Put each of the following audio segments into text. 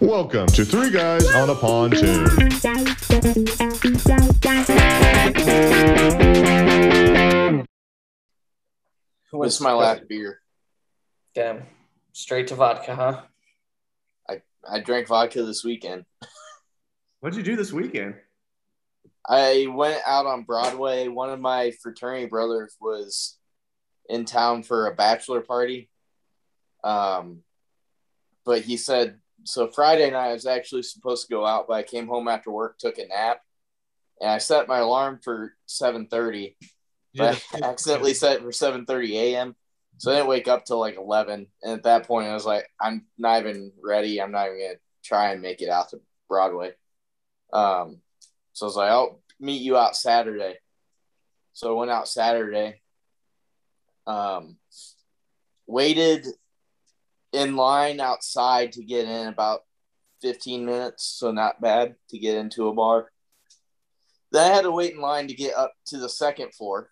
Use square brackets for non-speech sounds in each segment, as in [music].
Welcome to Three Guys on a Pontoon. Who This wants my last beer. Damn. Straight to vodka, huh? I, I drank vodka this weekend. What'd you do this weekend? I went out on Broadway. One of my fraternity brothers was in town for a bachelor party. Um, but he said so. Friday night I was actually supposed to go out, but I came home after work, took a nap, and I set my alarm for seven thirty. But [laughs] I accidentally set it for seven thirty a.m. So I didn't wake up till like eleven. And at that point, I was like, I'm not even ready. I'm not even gonna try and make it out to Broadway. Um, so I was like, I'll meet you out Saturday. So I went out Saturday. Um, waited in line outside to get in about 15 minutes, so not bad to get into a bar. Then I had to wait in line to get up to the second floor.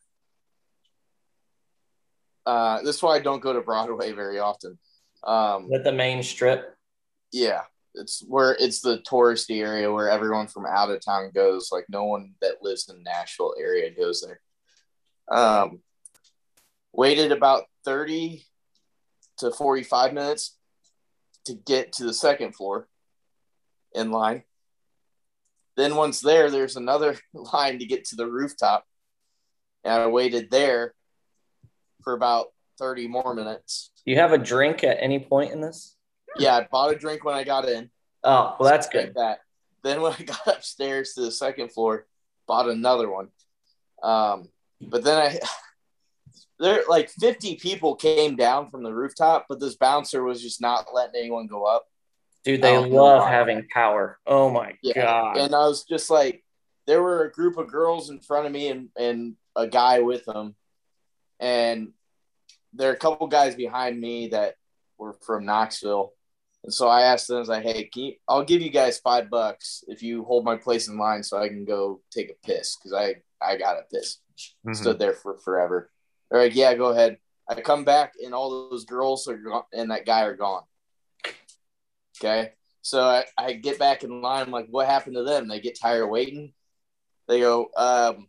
Uh, this is why I don't go to Broadway very often. Um, At the main strip. yeah, it's where it's the touristy area where everyone from out of town goes. Like no one that lives in Nashville area goes there. Um, waited about thirty to forty-five minutes to get to the second floor in line. Then once there, there's another [laughs] line to get to the rooftop, and I waited there for about thirty more minutes. Do you have a drink at any point in this? Yeah, I bought a drink when I got in. Oh, well, that's like good. that. Then when [laughs] I got upstairs to the second floor, bought another one. Um, but then I [laughs] there like 50 people came down from the rooftop, but this bouncer was just not letting anyone go up. Dude, they I don't know love having power. Oh my Yeah. god. And I was just like, there were a group of girls in front of me and, and a guy with them. And there are a couple guys behind me that were from Knoxville. And so I asked them, I was like, hey, can you, I'll give you guys five bucks if you hold my place in line so I can go take a piss. Cause I, I got a piss. Mm-hmm. Stood there for forever. They're like, yeah, go ahead. I come back and all those girls are gone and that guy are gone. Okay. So I, I get back in line. I'm like, what happened to them? They get tired of waiting. They go, um,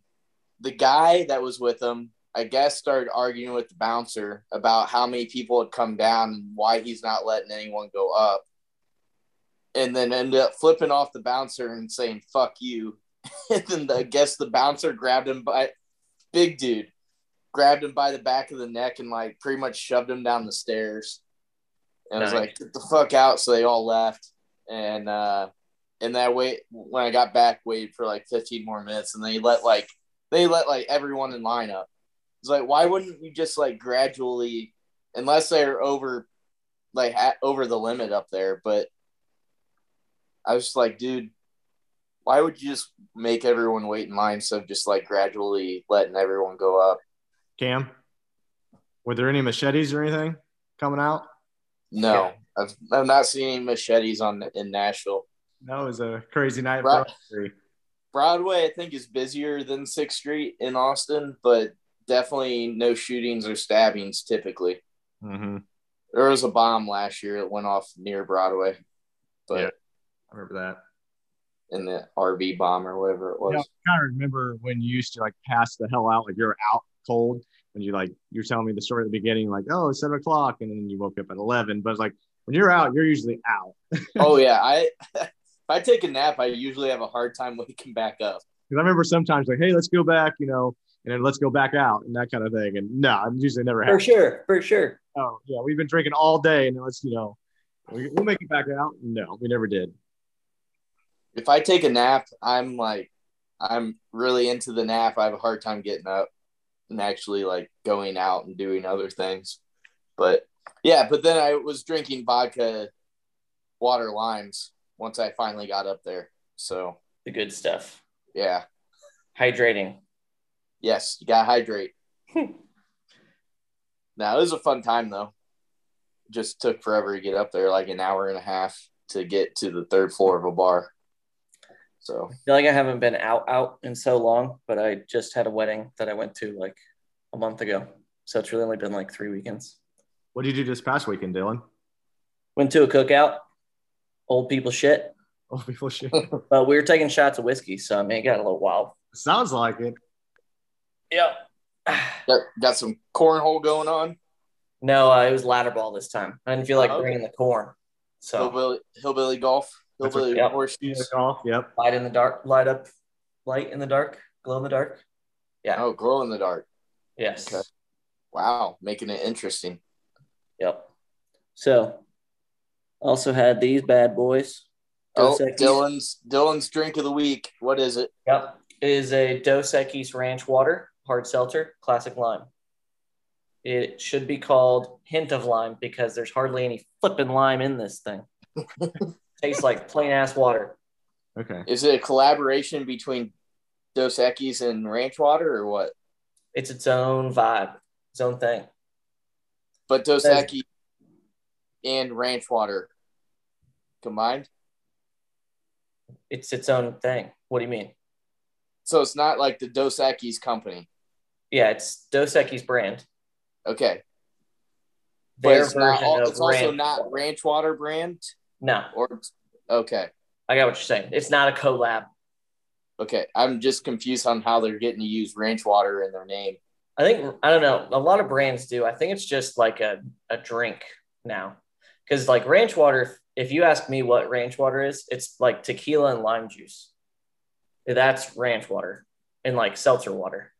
the guy that was with them, I guess, started arguing with the bouncer about how many people had come down and why he's not letting anyone go up. And then ended up flipping off the bouncer and saying, fuck you. [laughs] and then the, I guess the bouncer grabbed him by, big dude, grabbed him by the back of the neck and like pretty much shoved him down the stairs. And I was like, get the fuck out. So they all left. And uh and that way when I got back, waited for like 15 more minutes and they let like they let like everyone in line up. It's like, why wouldn't you just like gradually unless they're over like at, over the limit up there, but I was just like, dude, why would you just make everyone wait in line instead of just like gradually letting everyone go up? Cam, were there any machetes or anything coming out? No, I've I've not seen any machetes on in Nashville. That was a crazy night Right. for. Broadway, I think, is busier than Sixth Street in Austin, but definitely no shootings or stabbings typically. Mm-hmm. There was a bomb last year that went off near Broadway, but Yeah. I remember that. in the RV bomb or whatever it was. Yeah, I kind of remember when you used to like pass the hell out, like you're out cold. When you like you're telling me the story at the beginning, like oh it's seven o'clock, and then you woke up at eleven. But it's like when you're out, you're usually out. [laughs] oh yeah, I [laughs] if I take a nap, I usually have a hard time waking back up. Because I remember sometimes like, hey, let's go back, you know, and then let's go back out and that kind of thing. And no, i'm usually never For happens. sure. For sure. Oh yeah, we've been drinking all day, and then let's you know, we'll make it back out. No, we never did. If I take a nap, I'm like, I'm really into the nap. I have a hard time getting up and actually like going out and doing other things. But yeah, but then I was drinking vodka, water limes once I finally got up there. So The good stuff. yeah, Hydrating. yes, you gotta hydrate. [laughs] now it was a fun time though. Just took forever to get up there, like an hour and a half to get to the third floor of a bar. So I feel like I haven't been out out in so long, but I just had a wedding that I went to like a month ago. So it's really only been like three weekends. What did you do this past weekend, Dylan? Went to a cookout. old people shit. Old people shit. [laughs] But we were taking shots of whiskey, so I mean, it got a little wild. Sounds like it. Yep. Got, got some cornhole going on. No, uh, it was ladder ball this time. I didn't feel like Oh, okay. bringing the corn. So Hillbilly, hillbilly golf. That's Hillbilly. Yep. horseshoes. Yep. light in the dark, light up, light in the dark, glow in the dark. Yeah. Oh, glow in the dark. Yes. Okay. Wow, making it interesting. Yep. So, also had these bad boys. Oh, Equis. Dylan's Dylan's drink of the week. What is it? Yep. It is a Dos Equis Ranch Water hard seltzer, classic lime. It should be called hint of lime because there's hardly any flipping lime in this thing. [laughs] Tastes like plain ass water. Okay. Is it a collaboration between Dos Equis and Ranch Water or what? It's its own vibe, its own thing. But Dos Equis and Ranch Water combined. It's its own thing. What do you mean? So it's not like the Dos Equis company. Yeah, it's Dos Equis brand. Okay. But it's, not, version it's also not Ranch Water brand No, or okay. I got what you're saying. It's not a collab. Okay. I'm just confused on how they're getting to use Ranch Water in their name. I think I don't know. A lot of brands do. I think it's just like a, a drink now. Because like ranch water, if you ask me what ranch water is, it's like tequila and lime juice. That's ranch water and like seltzer water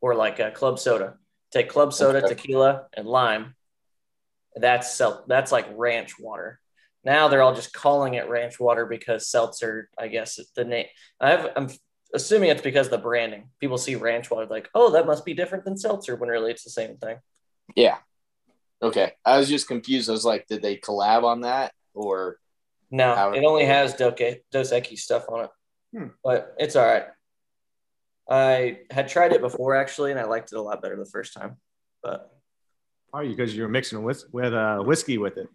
or like a club soda. Take club soda, Okay. tequila, and lime. That's sel- that's like ranch water. Now they're all just calling it ranch water because seltzer, I guess the name. I have I'm assuming it's because of the branding. People see ranch water like, oh, that must be different than seltzer when really it's the same thing. Yeah. Okay. I was just confused. I was like, did they collab on that or No, How- it only has Dos Dos Equis stuff on it, Hmm. but it's all right. I had tried it before actually, and I liked it a lot better the first time. But Are you because you're mixing with with uh, whiskey with it?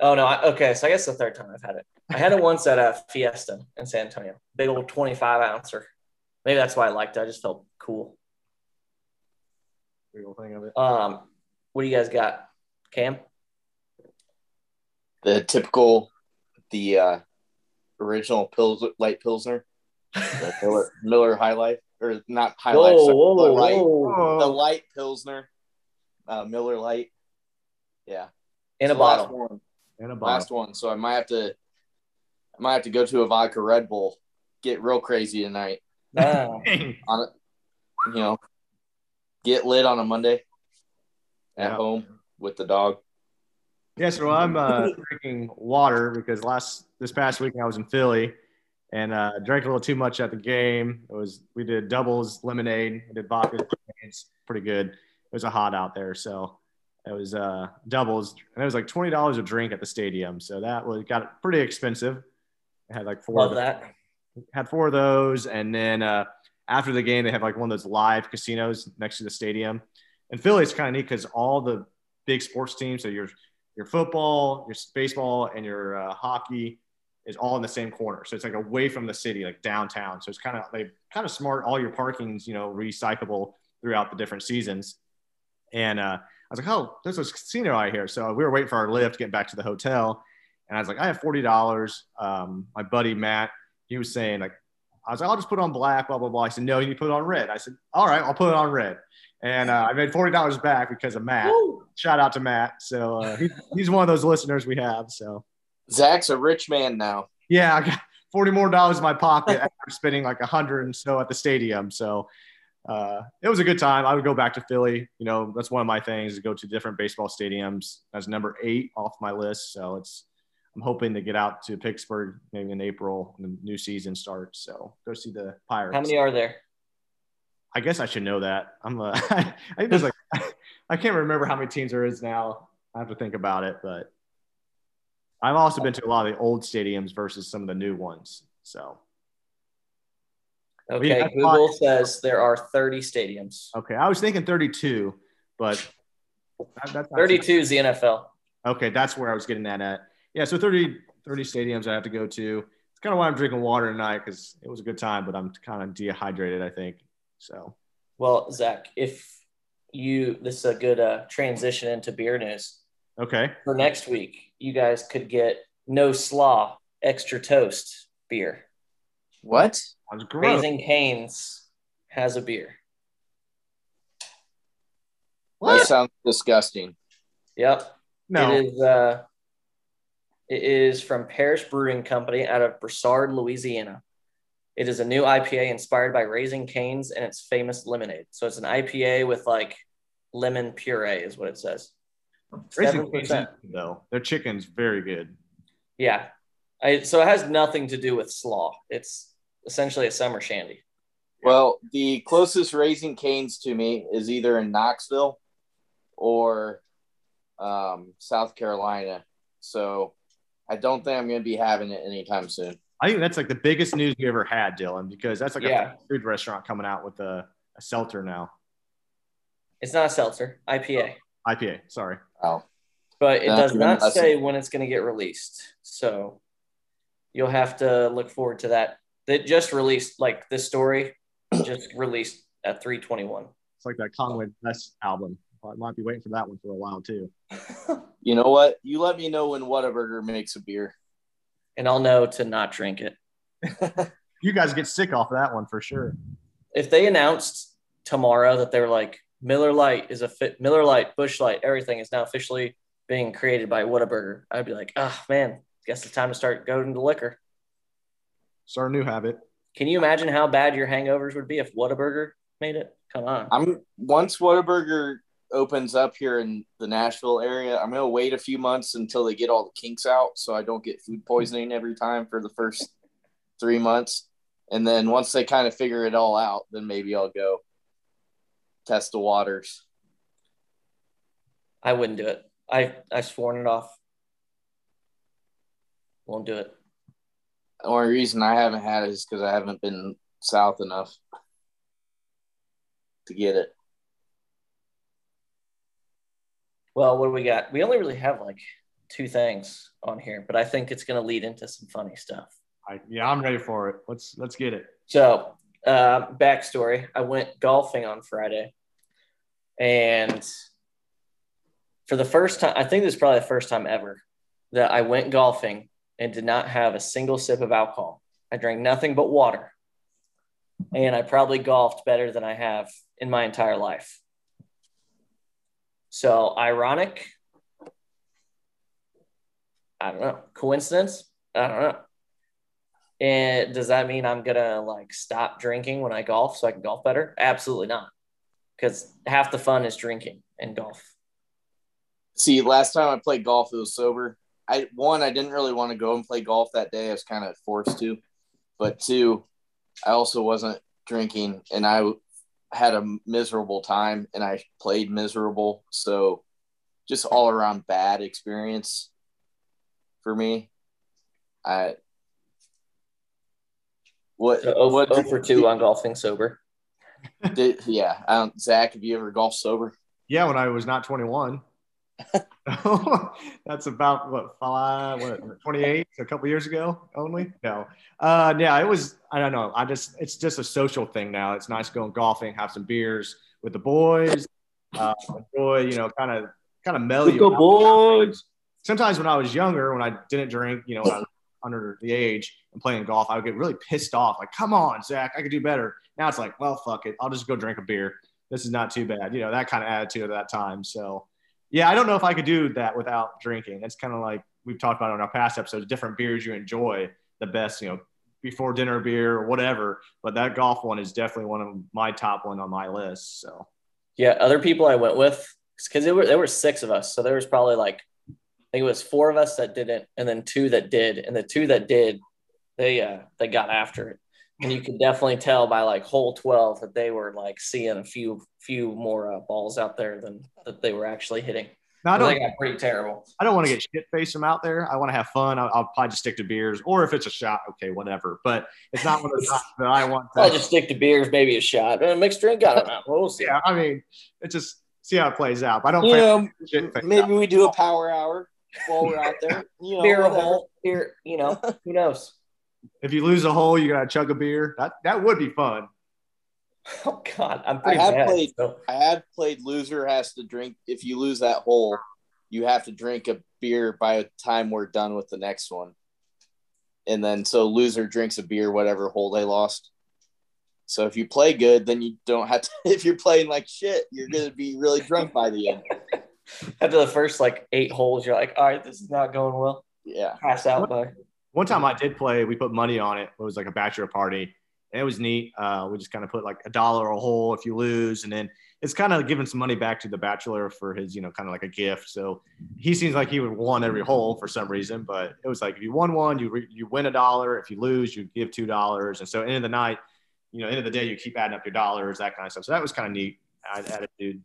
Oh no, I, okay. So I guess the third time I've had it. I had it once at a Fiesta in San Antonio, big old twenty-five ouncer. Maybe that's why I liked it. I just felt cool. Real thing of it. Um, what do you guys got, Cam? the typical, the uh, original Pils light Pilsner, the [laughs] Miller, Miller High Life, or not High Life, sorry, the light, the light Pilsner, uh, Miller Lite. Yeah. In a bottle. One. And a last one. So I might have to, I might have to go to a vodka Red Bull, get real crazy tonight Ah, [laughs] on it. You know, get lit on a Monday at Yeah. home with the dog. Yeah, so I'm uh, drinking water because last this past weekend I was in Philly and uh, drank a little too much at the game. It was we did doubles lemonade, we did vodka. It's pretty good. It was a hot out there, so it was uh, doubles, and it was like twenty dollars a drink at the stadium. So that was got pretty expensive. I had like four. love of that. had four of those, and then uh, after the game, they have like one of those live casinos next to the stadium. And Philly, it's kind of neat because all the big sports teams, so your your football, your baseball, and your uh, hockey, is all in the same corner. So it's like away from the city, like downtown. So it's kind of they kind of smart. All your parking's you know recyclable throughout the different seasons. And uh, was like, oh, there's a casino out here. So we were waiting for our lift, getting back to the hotel. And I was like, I have forty dollars. Um, my buddy Matt, he was saying like, I was like, I'll just put it on black, blah blah blah. I said, no, you put it on red. I said, all right, I'll put it on red. And uh, I made forty dollars back because of Matt. Woo! Shout out to Matt. So uh, he, he's one of those listeners we have. So Zach's a rich man now. yeah, I got forty more dollars in my pocket after spending like a hundred and so at the stadium. So uh, it was a good time. I would go back to Philly. You know, that's one of my things to go to different baseball stadiums. That's number eight off my list. So it's I'm hoping to get out to Pittsburgh maybe in April when the new season starts. So go see the Pirates. How many are there? I guess I should know that. I'm uh, [laughs] I think there's like I can't remember how many teams there is now. I have to think about it, but I've also been to a lot of the old stadiums versus some of the new ones. So Okay, that's Google says there are 30 stadiums. okay, I was thinking 32, but that, that's 32 is the NFL. Okay, that's where I was getting that at. Yeah, so 30, 30 stadiums I have to go to. It's kind of why I'm drinking water tonight because it was a good time, but I'm kind of dehydrated. I think so. Well, Zach, if you, this is a good uh, transition into beer news. Okay. For next week, you guys could get No Slaw Extra Toast beer. What? Sounds gross. Raising Cane's has a beer. That sounds disgusting. Yep. No, It is uh it is from Parish Brewing Company out of Broussard, Louisiana. It is a new IPA inspired by Raising Cane's and its famous lemonade. So it's an IPA with like lemon puree is what it says. Raising 7%. Cane's good, though. Their chicken's very good. Yeah. I, so it has nothing to do with slaw. It's essentially a summer shandy. Well, the closest Raising Cane's to me is either in Knoxville or um, South Carolina. So I don't think I'm going to be having it anytime soon. I think that's like the biggest news we ever had, Dylan, because that's like Yeah. a food restaurant coming out with a, a seltzer now. It's not a seltzer, IPA. IPA, sorry. Oh. but it That's does not say when it's going to get released. So you'll have to look forward to that. They just released like this story just released at 321. It's like that Kanye West album. I might be waiting for that one for a while too. [laughs] You know what? You let me know when Whataburger makes a beer. and I'll know to not drink it. [laughs] You guys get sick off of that one for sure. If they announced tomorrow that they're like Miller Lite is a fit Miller Lite, Busch Light, everything is now officially being created by Whataburger, I'd be like, oh man, guess it's time to start going to liquor. Start a new habit. Can you imagine how bad your hangovers would be if Whataburger made it? Come on. I'm once Whataburger opens up here in the Nashville area, I'm gonna wait a few months until they get all the kinks out so I don't get food poisoning every time for the first three months. And then once they kind of figure it all out, then maybe I'll go test the waters. I wouldn't do it. I I sworn it off. Won't do it. The only reason I haven't had it is because I haven't been south enough to get it. Well, what do we got? We only really have like two things on here, but I think it's going to lead into some funny stuff. I, yeah, I'm ready for it. Let's let's get it. So, uh, backstory: I went golfing on Friday, and for the first time, I think this is probably the first time ever that I went golfing and did not have a single sip of alcohol. I drank nothing but water, and I probably golfed better than I have in my entire life. So, ironic? I don't know. Coincidence? I don't know. And does that mean I'm gonna like stop drinking when I golf so I can golf better? Absolutely not. Because half the fun is drinking and golf. See, last time I played golf, it was sober. I one, I didn't really want to go and play golf that day. I was kind of forced to, but two, I also wasn't drinking, and I had a miserable time, and I played miserable. So, just all around bad experience for me. I what So oh, what oh for two on golfing sober. did, yeah. I don't, Zach, have you ever golfed sober? Yeah, when I was not 21. [laughs] That's about what five, what 28, a couple years ago only. No, uh, yeah, it was. I don't know. I just it's just a social thing now. It's nice going golfing, have some beers with the boys, uh, enjoy, you know, kind of kind of mellow out. boys. Sometimes when I was younger, when I didn't drink, you know, when I was under the age and playing golf, I would get really pissed off. Like, come on, Zach, I could do better. Now it's like, well, fuck it, I'll just go drink a beer. This is not too bad, you know, that kind of attitude at that time. So yeah, I don't know if I could do that without drinking. It's kind of like we've talked about in our past episodes, different beers you enjoy the best, you know, before dinner beer or whatever. But that golf one is definitely one of my top one on my list. So Yeah, other people I went with because there were there were six of us, so there was probably like I think it was four of us that didn't, and then two that did, and the two that did, they uh they got after it, and you could definitely tell by like hole twelve that they were like seeing a few few more uh, balls out there than that they were actually hitting. now, I don't, got pretty terrible. I don't want to get shit faced from out there. I want to have fun. I'll, I'll probably just stick to beers, or if it's a shot, okay, whatever. But it's not one of the times [laughs] that I want. To, I'll just stick to beers, maybe a shot, and a mixed drink. I don't know. We'll see. yeah, I mean, it just see how it plays out. I don't. You know, shit faced maybe out. we do a power hour while we're out there. You know, beer a hole, beer, you know, who knows? If you lose a hole, you gotta chug a beer. That that would be fun. [laughs] Oh God, I'm pretty I have bad. played- so- I have played loser has to drink. If you lose that hole, you have to drink a beer by the time we're done with the next one. And then so loser drinks a beer whatever hole they lost. So if you play good, then you don't have to. [laughs] If you're playing like shit, you're gonna be really drunk by the end. [laughs] After the first like eight holes, you're like, all right, this is not going well. Yeah. Pass out by. One time I did play, we put money on it. It was like a bachelor party. And it was neat. Uh, we just kind of put like a dollar a hole if you lose. And then it's kind of giving some money back to the bachelor for his, you know, kind of like a gift. So he seems like he would won every hole for some reason. But it was like if you won one, you, re- you win a dollar. If you lose, you give $2. And so end of the night, you know, end of the day, you keep adding up your dollars, that kind of stuff. So that was kind of neat attitude,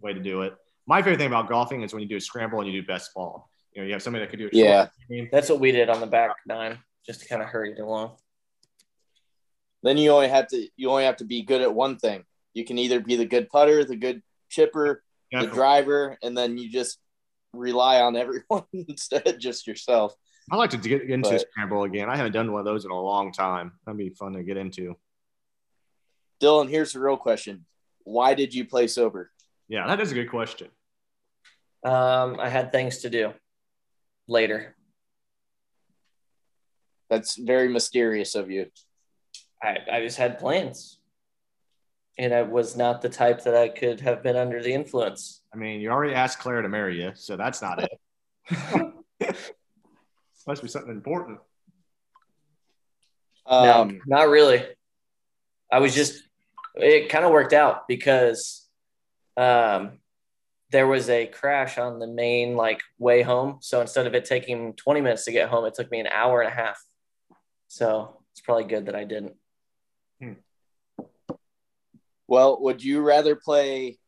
way to do it. My favorite thing about golfing is when you do a scramble and you do best ball. You know, you have somebody that could do it. Yeah. game. That's what we did on the back nine, just to kind of hurry it along. Then you only have to you only have to be good at one thing. You can either be the good putter, the good chipper, the driver, and then you just rely on everyone [laughs] instead of just yourself. I like to get into But- scramble again. I haven't done one of those in a long time. That'd be fun to get into. Dylan, here's the real question: Why did you play sober? Yeah, that is a good question. Um, I had things to do later. That's very mysterious of you. I, I just had plans. And I was not the type that I could have been under the influence. I mean, you already asked Claire to marry you, so that's not it. [laughs] Must be something important. Um, no, not really. I was just, it kind of worked out because um, there was a crash on the main like way home. So instead of it taking 20 minutes to get home, it took me an hour and a half. So it's probably good that I didn't. Hmm. well, would you rather play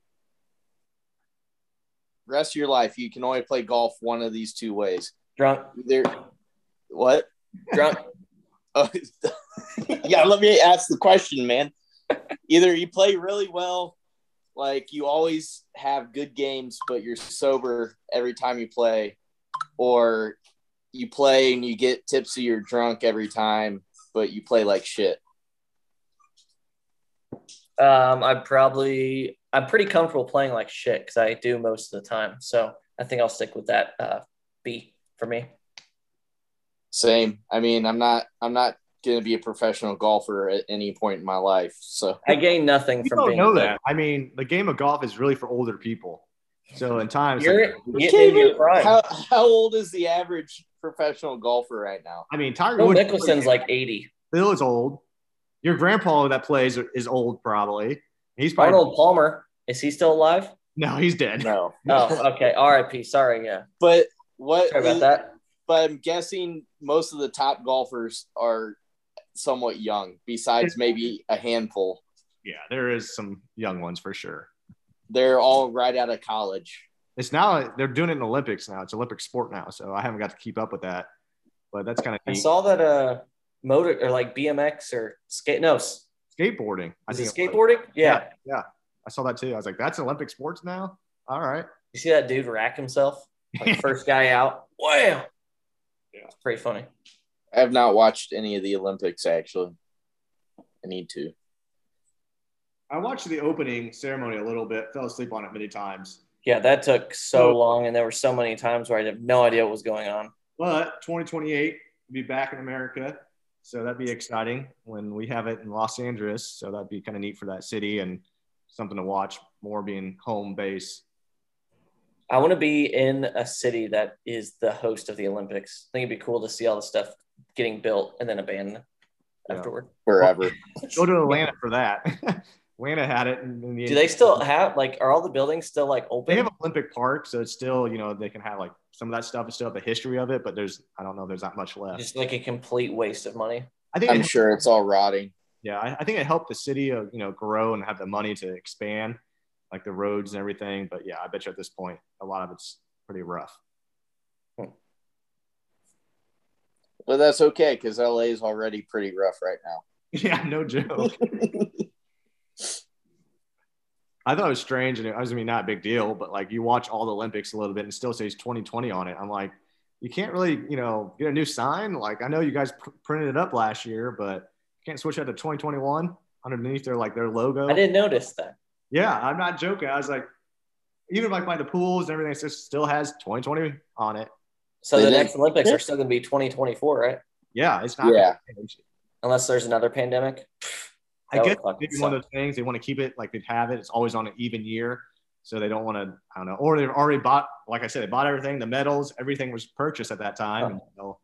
rest of your life? You can only play golf one of these two ways. Drunk, Either what? drunk. [laughs] Oh, [laughs] yeah, let me ask the question, man. Either you play really well, like you always have good games, but you're sober every time you play, or you play and you get tipsy or drunk every time, but you play like shit. Um, I probably I'm pretty comfortable playing like shit because I do most of the time. So I think I'll stick with that uh, B for me. Same. I mean, I'm not. I'm not going to be a professional golfer at any point in my life. So I gain nothing You from don't being know that. I mean, the game of golf is really for older people. So in times, You're like, getting in how how old is the average professional golfer right now? I mean, Tiger Phil Woods. Mickelson's like 80. Bill is old. Your grandpa that plays is old, probably. He's probably Arnold Palmer is he still alive? no, he's dead. No, [laughs] Oh, okay. R.I.P. Sorry, yeah. but what? Sorry about that. But I'm guessing most of the top golfers are somewhat young, besides maybe a handful. Yeah, there is some young ones for sure. They're all right out of college. It's now they're doing it in Olympics now. It's Olympic sport now, so I haven't got to keep up with that. But that's kind of I neat. saw that uh motor or like BMX or skate. No, skateboarding. I it think it was. skateboarding? Yeah. yeah, I saw that too. I was like, that's Olympic sports now. All right. You see that dude rack himself? Like [laughs] first guy out. Wow. Yeah. It's pretty funny. I have not watched any of the Olympics actually. I need to. I watched the opening ceremony a little bit. Fell asleep on it many times. Yeah, that took so long, and there were so many times where I had no idea what was going on. But 2028 will be back in America. So that'd be exciting when we have it in Los Angeles. So that'd be kind of neat for that city and something to watch more being home base. I want to be in a city that is the host of the Olympics. I think it'd be cool to see all the stuff getting built and then abandoned Yeah. afterward. Forever. [laughs] Go to Atlanta for that. [laughs] Atlanta had it. In, in the Do they still have like are all the buildings still like open? They have Olympic Park, so it's still you know they can have like some of that stuff is still have the history of it, but there's I don't know there's not much left. just like a complete waste of money. I think I'm it- sure it's all rotting. yeah, I, I think it helped the city uh, you know grow and have the money to expand, like the roads and everything. But yeah, I bet you at this point a lot of it's pretty rough. But that's okay because LA is already pretty rough right now. [laughs] Yeah, no joke. I thought it was strange, and it was I mean not a big deal, but like you watch all the Olympics a little bit and it still says 2020 on it. I'm like, you can't really, you know, get a new sign. Like I know you guys pr- printed it up last year, but you can't switch that to 2021 underneath their like their logo. I didn't notice that. Yeah, I'm not joking. I was like, even like by the pools and everything, it just still has 2020 on it. So They the did. next Olympics are still going to be 2024, right? Yeah, it's not. Yeah. Unless there's another pandemic. I guess fucking maybe one of those things they want to keep it like they have it. It's always on an even year, so they don't want to. I don't know, or they've already bought. Like I said, they bought everything. The medals, everything was purchased at that time. And, you know,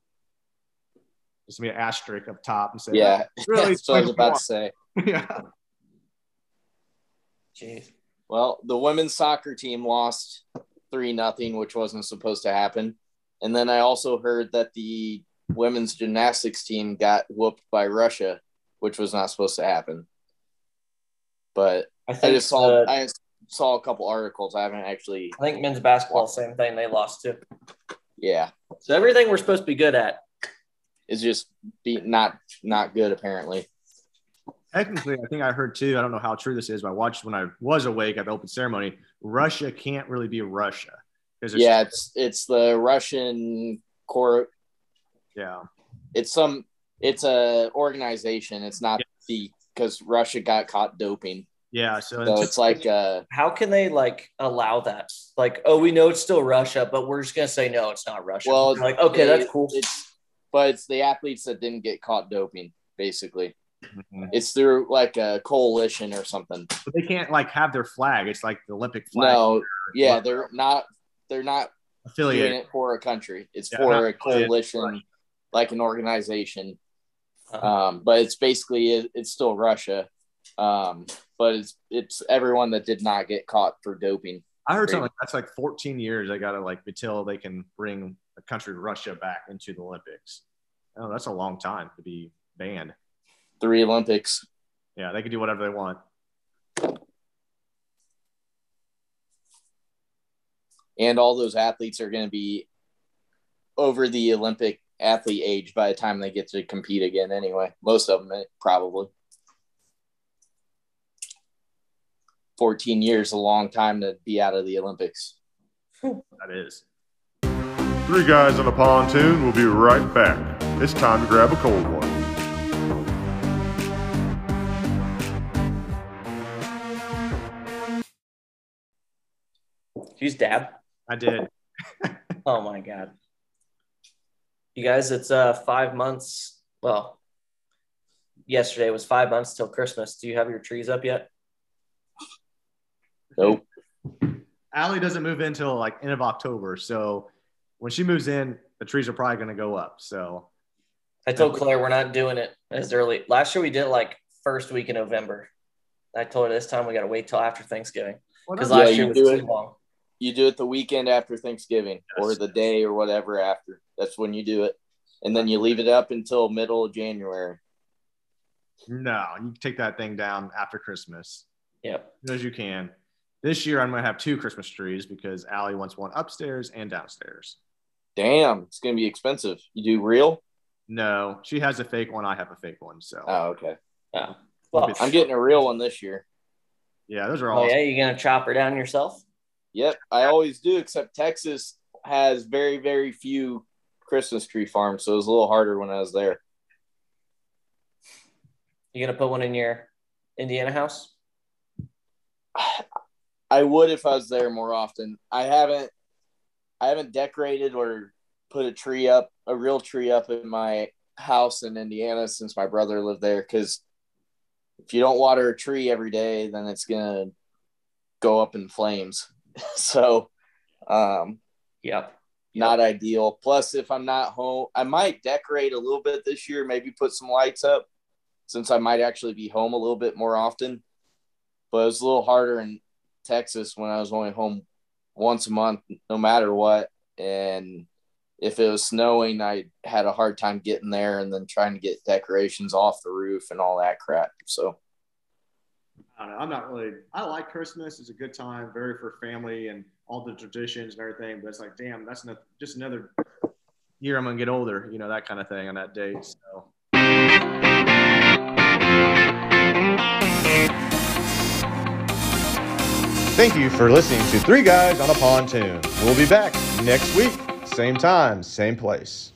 just be an asterisk up top and say, Yeah, really. [laughs] that's what I was about to say. [laughs] yeah. Jeez. Well, the women's soccer team lost three nothing, which wasn't supposed to happen. And then I also heard that the women's gymnastics team got whooped by Russia, which was not supposed to happen. But I I just saw the- I saw a couple articles. I haven't actually. I think men's basketball, same thing. They lost too. Yeah, So everything we're supposed to be good at. is just be not not good apparently. Technically, I think I heard too. I don't know how true this is, but I watched when I was awake at the open ceremony. Russia can't really be Russia because Yeah, it's it's the Russian court. yeah, It's some. It's a organization. It's not the because Russia got caught doping. yeah. So, So it's, it's like uh How can they like allow that? Like, oh, we know it's still Russia, but we're just gonna say no, it's not Russia. Well, like, okay, they- that's cool. It's but it's the athletes that didn't get caught doping. Basically, Mhm. it's through like a coalition or something. but they can't like have their flag. It's like the Olympic flag No, yeah, they're not. They're not doing it for a country. It's Yeah, for a coalition, right. like an organization. Uh-huh. Um, but it's basically it, it's still Russia. Um, but it's it's everyone that did not get caught for doping. I heard something like that's like 14 years. They got to like until they can bring a country Russia back into the Olympics. Oh, that's a long time to be banned. Three Olympics. Yeah, they can do whatever they want. And all those athletes are going to be over the Olympic athlete age by the time they get to compete again. Anyway, most of them eh, probably. 14 years, a long time to be out of the Olympics. That is. Three guys on a pontoon will be right back. It's time to grab a cold one. She's dab. I did. [laughs] Oh my god. You guys, it's uh five months. Well, yesterday was five months till Christmas. Do you have your trees up yet? Nope. Allie doesn't move in until like end of October. So when she moves in, the trees are probably going to go up. So I told Claire we're not doing it as early. Last year we did like first week in November. I told her this time we got to wait till after Thanksgiving because Yeah, last you year was too long. You do it the weekend after Thanksgiving or the day or whatever after. That's when you do it. And then you leave it up until middle of January. no, you take that thing down after Christmas Yep. as you can. This year, I'm going to have two Christmas trees because Allie wants one upstairs and downstairs. Damn, it's going to be expensive. You do real? No, she has a fake one. I have a fake one. So Oh, okay. Yeah. Well, I'm getting a real one this year. yeah, those are oh all. yeah, you gonna chop her down yourself? Yep, I always do, except Texas has very, very few Christmas tree farms, so it was a little harder when I was there. You gonna put one in your Indiana house? [sighs] I would if I was there more often. I haven't I haven't decorated or put a tree up, a real tree up in my house in Indiana since my brother lived there cuz if you don't water a tree every day, then it's going to go up in flames. [laughs] so um Yep. not ideal. Plus, if I'm not home, I might decorate a little bit this year, maybe put some lights up since I might actually be home a little bit more often. But it was a little harder in Texas when I was only home once a month, no matter what. And if it was snowing, I had a hard time getting there and then trying to get decorations off the roof and all that crap. So, I don't know. I'm not really. I like Christmas. It's a good time, very for family and all the traditions and everything. But it's like, damn, that's not just another year. I'm gonna get older, you know, that kind of thing on that date. So Thank you for listening to Three Guys on a Pontoon. We'll be back next week, same time, same place.